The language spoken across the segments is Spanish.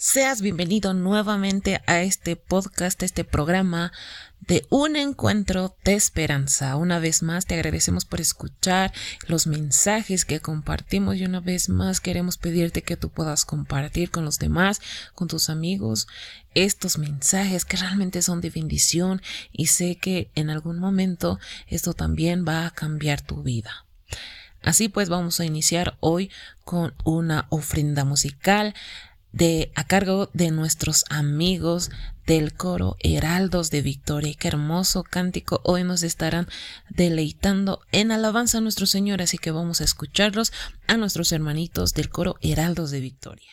Seas bienvenido nuevamente a este podcast, este programa de un encuentro de esperanza. Una vez más te agradecemos por escuchar los mensajes que compartimos y una vez más queremos pedirte que tú puedas compartir con los demás, con tus amigos, estos mensajes que realmente son de bendición y sé que en algún momento esto también va a cambiar tu vida. Así pues vamos a iniciar hoy con una ofrenda musical a cargo de nuestros amigos del coro Heraldos de Victoria. Qué hermoso cántico. Hoy nos estarán deleitando en alabanza a nuestro Señor, así que vamos a escucharlos a nuestros hermanitos del coro Heraldos de Victoria.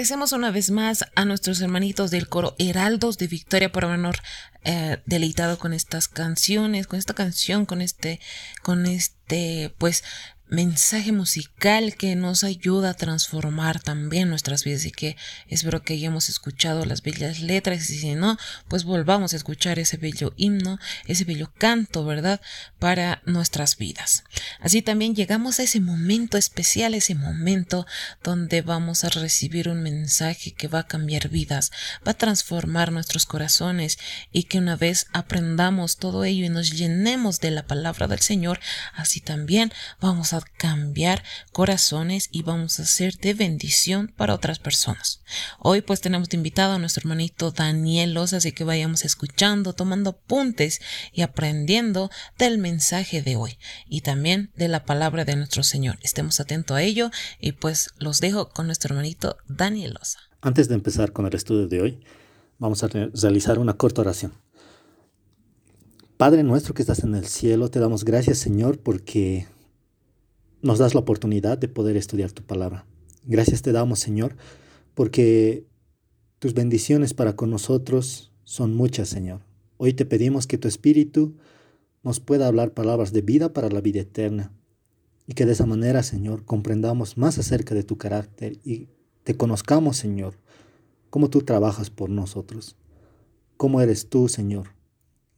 Agradecemos una vez más a nuestros hermanitos del coro Heraldos de Victoria por habernos eh, deleitado con estas canciones, con esta canción, con este, con este, pues, mensaje musical que nos ayuda a transformar también nuestras vidas y que espero que hayamos escuchado las bellas letras y si no, pues volvamos a escuchar ese bello himno, ese bello canto, ¿verdad? Para nuestras vidas. Así también llegamos a ese momento especial, ese momento donde vamos a recibir un mensaje que va a cambiar vidas, va a transformar nuestros corazones y que una vez aprendamos todo ello y nos llenemos de la palabra del Señor, así también vamos a cambiar corazones y vamos a ser de bendición para otras personas. Hoy pues tenemos invitado a nuestro hermanito Daniel Loza, así que vayamos escuchando, tomando apuntes y aprendiendo del mensaje de hoy y también de la palabra de nuestro Señor. Estemos atentos a ello y pues los dejo con nuestro hermanito Daniel Loza. Antes de empezar con el estudio de hoy, vamos a realizar una corta oración. Padre nuestro que estás en el cielo, te damos gracias Señor porque nos das la oportunidad de poder estudiar tu palabra. Gracias te damos Señor porque tus bendiciones para con nosotros son muchas Señor. Hoy te pedimos que tu Espíritu nos pueda hablar palabras de vida para la vida eterna y que de esa manera Señor comprendamos más acerca de tu carácter y te conozcamos Señor, cómo tú trabajas por nosotros, cómo eres tú Señor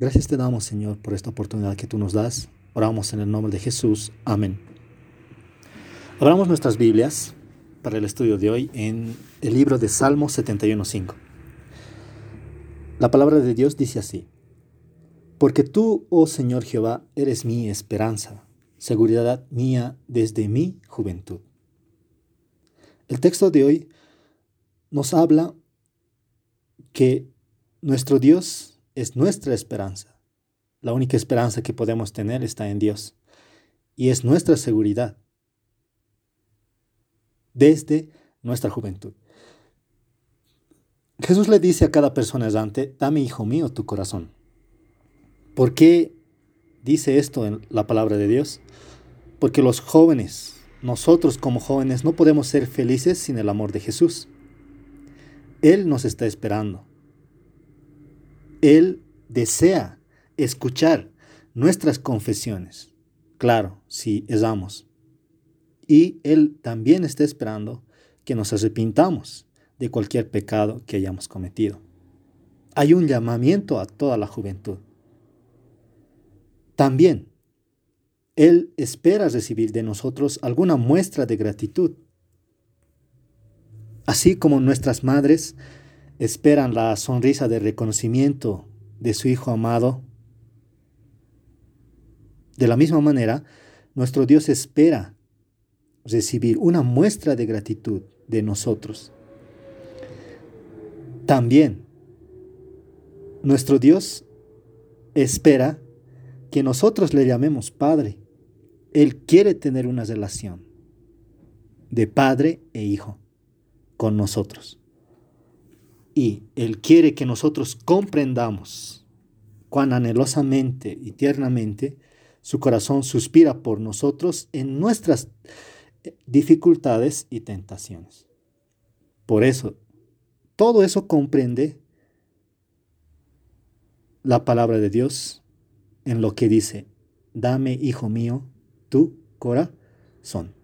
Gracias te damos, Señor, por esta oportunidad que tú nos das. Oramos en el nombre de Jesús. Amén. Abramos nuestras Biblias para el estudio de hoy en el libro de Salmo 71.5. La palabra de Dios dice así. Porque tú, oh Señor Jehová, eres mi esperanza, seguridad mía desde mi juventud. El texto de hoy nos habla que nuestro Dios es nuestra esperanza. La única esperanza que podemos tener está en Dios y es nuestra seguridad desde nuestra juventud. Jesús le dice a cada persona errante, dame, hijo mío, tu corazón. ¿Por qué dice esto en la palabra de Dios? Porque los jóvenes, nosotros como jóvenes, no podemos ser felices sin el amor de Jesús. Él nos está esperando. Él desea escuchar nuestras confesiones. Claro, si erramos. Y Él también está esperando que nos arrepintamos de cualquier pecado que hayamos cometido. Hay un llamamiento a toda la juventud. También, Él espera recibir de nosotros alguna muestra de gratitud. Así como nuestras madres esperan la sonrisa de reconocimiento de su Hijo amado. De la misma manera, nuestro Dios espera recibir una muestra de gratitud de nosotros. También, nuestro Dios espera que nosotros le llamemos Padre. Él quiere tener una relación de Padre e Hijo con nosotros. Y Él quiere que nosotros comprendamos cuán anhelosamente y tiernamente su corazón suspira por nosotros en nuestras dificultades y tentaciones. Por eso, todo eso comprende la palabra de Dios en lo que dice, dame, hijo mío, tu corazón.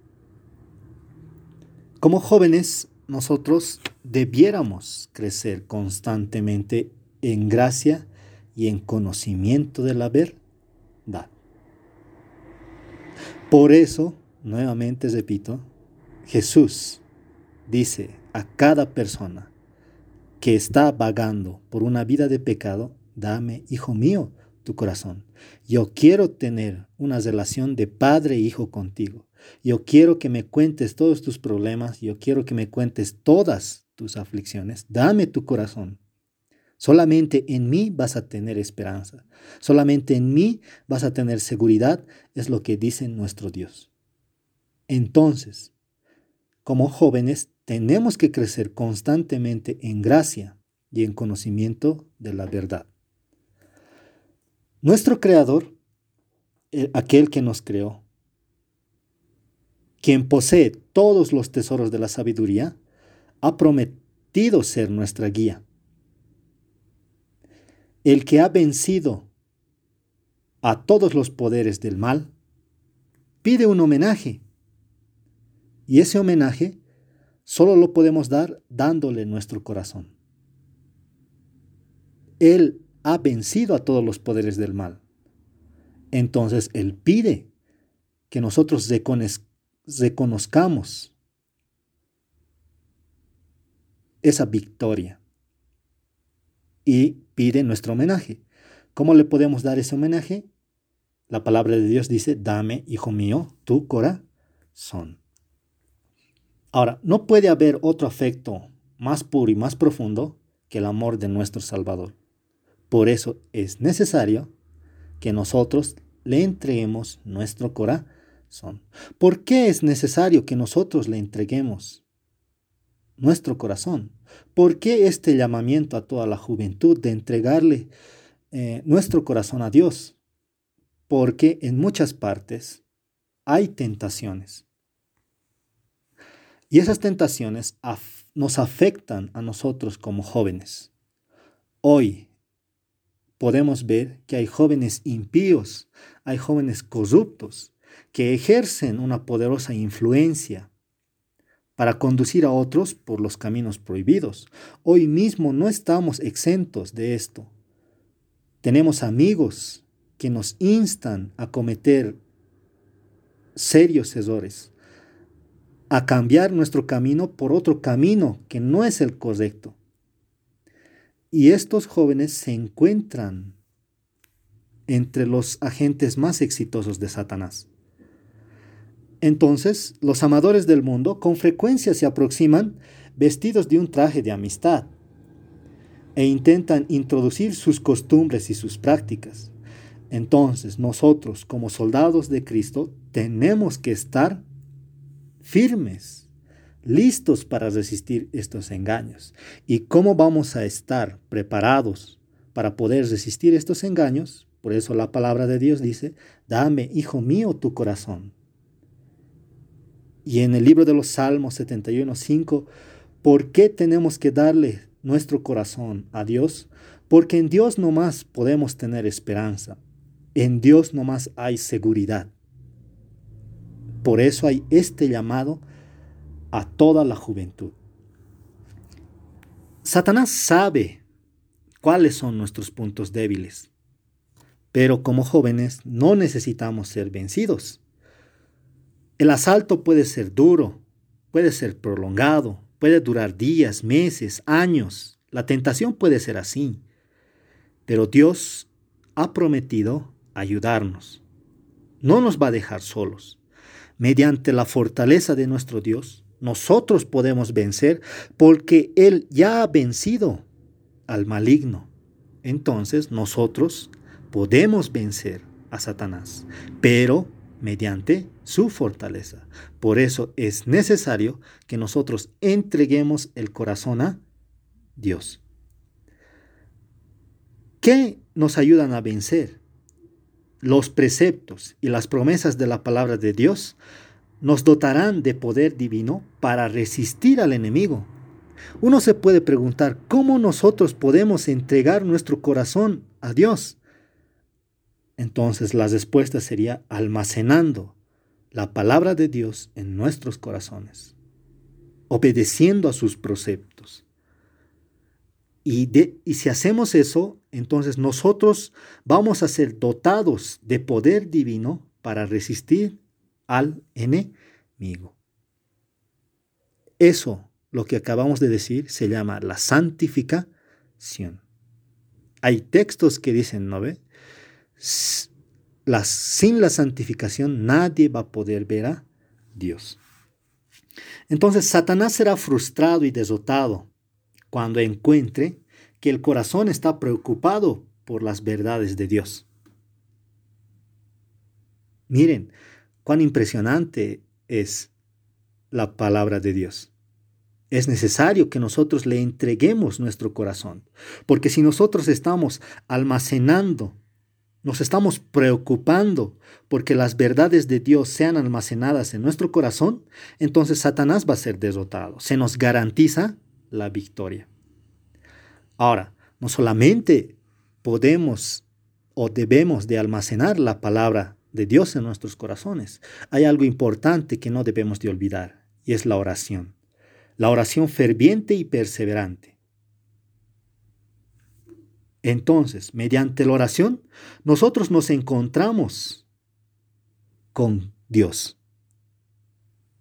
Como jóvenes, nosotros debiéramos crecer constantemente en gracia y en conocimiento de la verdad. Por eso, nuevamente repito, Jesús dice a cada persona que está vagando por una vida de pecado, dame, hijo mío, tu corazón. Yo quiero tener una relación de padre e hijo contigo. Yo quiero que me cuentes todos tus problemas, yo quiero que me cuentes todas tus aflicciones. Dame tu corazón. Solamente en mí vas a tener esperanza. Solamente en mí vas a tener seguridad, es lo que dice nuestro Dios. Entonces, como jóvenes, tenemos que crecer constantemente en gracia y en conocimiento de la verdad. Nuestro Creador, aquel que nos creó, quien posee todos los tesoros de la sabiduría, ha prometido ser nuestra guía. El que ha vencido a todos los poderes del mal, pide un homenaje. Y ese homenaje solo lo podemos dar dándole nuestro corazón. Él ha vencido a todos los poderes del mal. Entonces Él pide que nosotros reconozcamos esa victoria y pide nuestro homenaje. ¿Cómo le podemos dar ese homenaje? La palabra de Dios dice, dame, hijo mío, tu corazón. Ahora, no puede haber otro afecto más puro y más profundo que el amor de nuestro Salvador. Por eso es necesario que nosotros le entreguemos nuestro corazón. ¿Por qué es necesario que nosotros le entreguemos nuestro corazón? ¿Por qué este llamamiento a toda la juventud de entregarle eh, nuestro corazón a Dios? Porque en muchas partes hay tentaciones. Y esas tentaciones nos afectan a nosotros como jóvenes. Hoy podemos ver que hay jóvenes impíos, hay jóvenes corruptos, que ejercen una poderosa influencia para conducir a otros por los caminos prohibidos. Hoy mismo no estamos exentos de esto. Tenemos amigos que nos instan a cometer serios errores, a cambiar nuestro camino por otro camino que no es el correcto. Y estos jóvenes se encuentran entre los agentes más exitosos de Satanás. Entonces, los amadores del mundo con frecuencia se aproximan vestidos de un traje de amistad e intentan introducir sus costumbres y sus prácticas. Entonces, nosotros como soldados de Cristo tenemos que estar firmes, listos para resistir estos engaños. ¿Y cómo vamos a estar preparados para poder resistir estos engaños? Por eso la palabra de Dios dice, dame, hijo mío, tu corazón. Y en el libro de los Salmos 71, 5, ¿por qué tenemos que darle nuestro corazón a Dios? Porque en Dios no más podemos tener esperanza. En Dios no más hay seguridad. Por eso hay este llamado a toda la juventud. Satanás sabe cuáles son nuestros puntos débiles, pero como jóvenes no necesitamos ser vencidos. El asalto puede ser duro, puede ser prolongado, puede durar días, meses, años. La tentación puede ser así, pero Dios ha prometido ayudarnos. No nos va a dejar solos mediante la fortaleza de nuestro Dios, nosotros podemos vencer porque Él ya ha vencido al maligno. Entonces nosotros podemos vencer a Satanás, pero mediante su fortaleza. Por eso es necesario que nosotros entreguemos el corazón a Dios. ¿Qué nos ayudan a vencer? Los preceptos y las promesas de la palabra de Dios nos dotarán de poder divino para resistir al enemigo. Uno se puede preguntar, ¿cómo nosotros podemos entregar nuestro corazón a Dios? Entonces la respuesta sería almacenando la palabra de Dios en nuestros corazones, obedeciendo a sus preceptos. Y, si hacemos eso, entonces nosotros vamos a ser dotados de poder divino para resistir al enemigo. Eso, lo que acabamos de decir, se llama la santificación. Hay textos que dicen, ¿no ve? sin la santificación nadie va a poder ver a Dios. Entonces Satanás será frustrado y desotado cuando encuentre que el corazón está preocupado por las verdades de Dios. Miren cuán impresionante es la palabra de Dios. Es necesario que nosotros le entreguemos nuestro corazón, porque si nosotros estamos almacenando, nos estamos preocupando porque las verdades de Dios sean almacenadas en nuestro corazón, entonces Satanás va a ser derrotado. Se nos garantiza la victoria. Ahora, no solamente podemos o debemos de almacenar la palabra de Dios en nuestros corazones, hay algo importante que no debemos de olvidar y es la oración. La oración ferviente y perseverante. Entonces, mediante la oración, nosotros nos encontramos con Dios.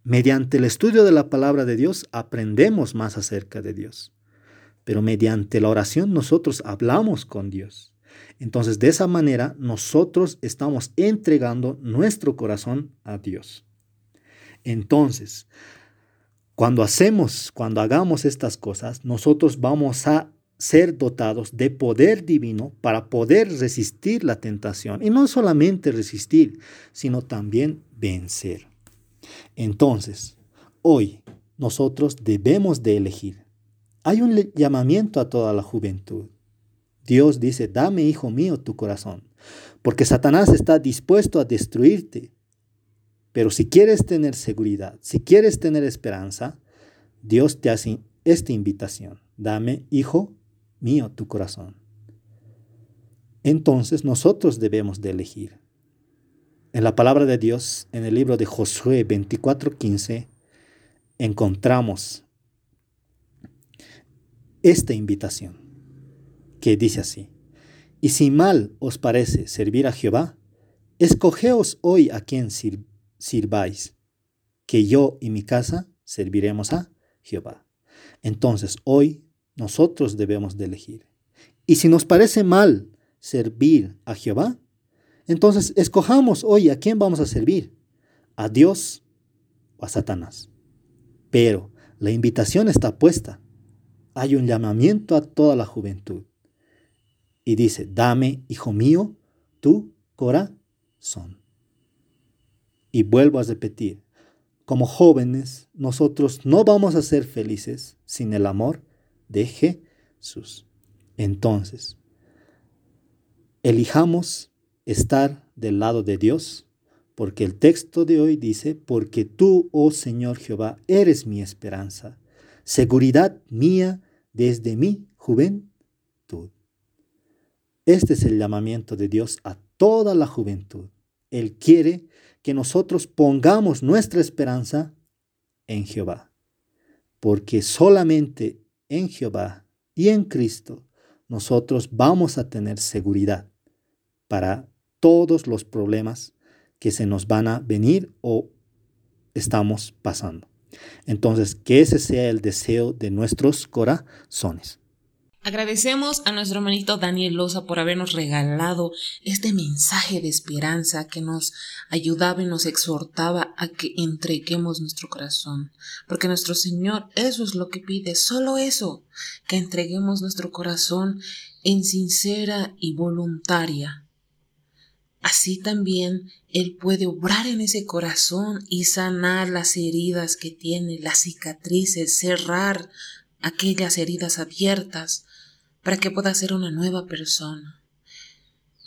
Mediante el estudio de la palabra de Dios aprendemos más acerca de Dios pero mediante la oración nosotros hablamos con Dios. Entonces, de esa manera, nosotros estamos entregando nuestro corazón a Dios. Entonces, cuando hacemos, cuando hagamos estas cosas, nosotros vamos a ser dotados de poder divino para poder resistir la tentación. Y no solamente resistir, sino también vencer. Entonces, hoy nosotros debemos de elegir. Hay un llamamiento a toda la juventud. Dios dice, dame, hijo mío, tu corazón, porque Satanás está dispuesto a destruirte. Pero si quieres tener seguridad, si quieres tener esperanza, Dios te hace esta invitación. Dame, hijo mío, tu corazón. Entonces nosotros debemos de elegir. En la palabra de Dios, en el libro de Josué 24:15, encontramos esta invitación que dice así, y si mal os parece servir a Jehová, escogeos hoy a quien sirváis, que yo y mi casa serviremos a Jehová. Entonces hoy nosotros debemos de elegir. Y si nos parece mal servir a Jehová, entonces escojamos hoy a quién vamos a servir, a Dios o a Satanás. Pero la invitación está puesta. Hay un llamamiento a toda la juventud y dice, dame, hijo mío, tu corazón. Y vuelvo a repetir, como jóvenes, nosotros no vamos a ser felices sin el amor de Jesús. Entonces, elijamos estar del lado de Dios, porque el texto de hoy dice, porque tú, oh Señor Jehová, eres mi esperanza, seguridad mía desde mi juventud. Este es el llamamiento de Dios a toda la juventud. Él quiere que nosotros pongamos nuestra esperanza en Jehová, porque solamente en Jehová y en Cristo nosotros vamos a tener seguridad para todos los problemas que se nos van a venir o estamos pasando. Entonces, que ese sea el deseo de nuestros corazones. Agradecemos a nuestro hermanito Daniel Loza por habernos regalado este mensaje de esperanza que nos ayudaba y nos exhortaba a que entreguemos nuestro corazón. Porque nuestro Señor eso es lo que pide, solo eso, que entreguemos nuestro corazón en sincera y voluntaria. Así también Él puede obrar en ese corazón y sanar las heridas que tiene, las cicatrices, cerrar aquellas heridas abiertas para que pueda ser una nueva persona.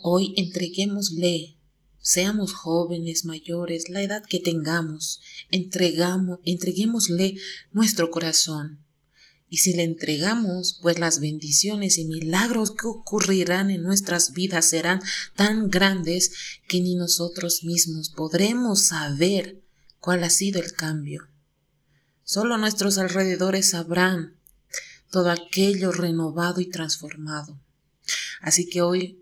Hoy entreguémosle, seamos jóvenes, mayores, la edad que tengamos, entregamos, entreguémosle nuestro corazón. Y si le entregamos, pues las bendiciones y milagros que ocurrirán en nuestras vidas serán tan grandes que ni nosotros mismos podremos saber cuál ha sido el cambio. Solo nuestros alrededores sabrán todo aquello renovado y transformado. Así que hoy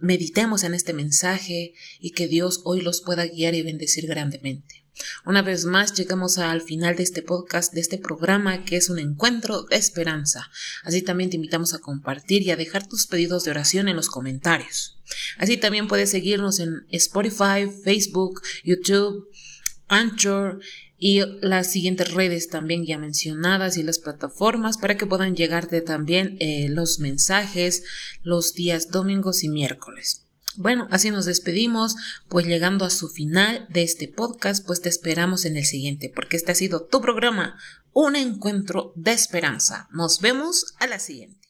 meditemos en este mensaje y que Dios hoy los pueda guiar y bendecir grandemente. Una vez más llegamos al final de este podcast, de este programa que es un encuentro de esperanza. Así también te invitamos a compartir y a dejar tus pedidos de oración en los comentarios. Así también puedes seguirnos en Spotify, Facebook, YouTube, Anchor y las siguientes redes también ya mencionadas y las plataformas para que puedan llegarte también eh, los mensajes los días domingos y miércoles. Bueno, así nos despedimos, pues llegando a su final de este podcast, pues te esperamos en el siguiente, porque este ha sido tu programa, un encuentro de esperanza. Nos vemos a la siguiente.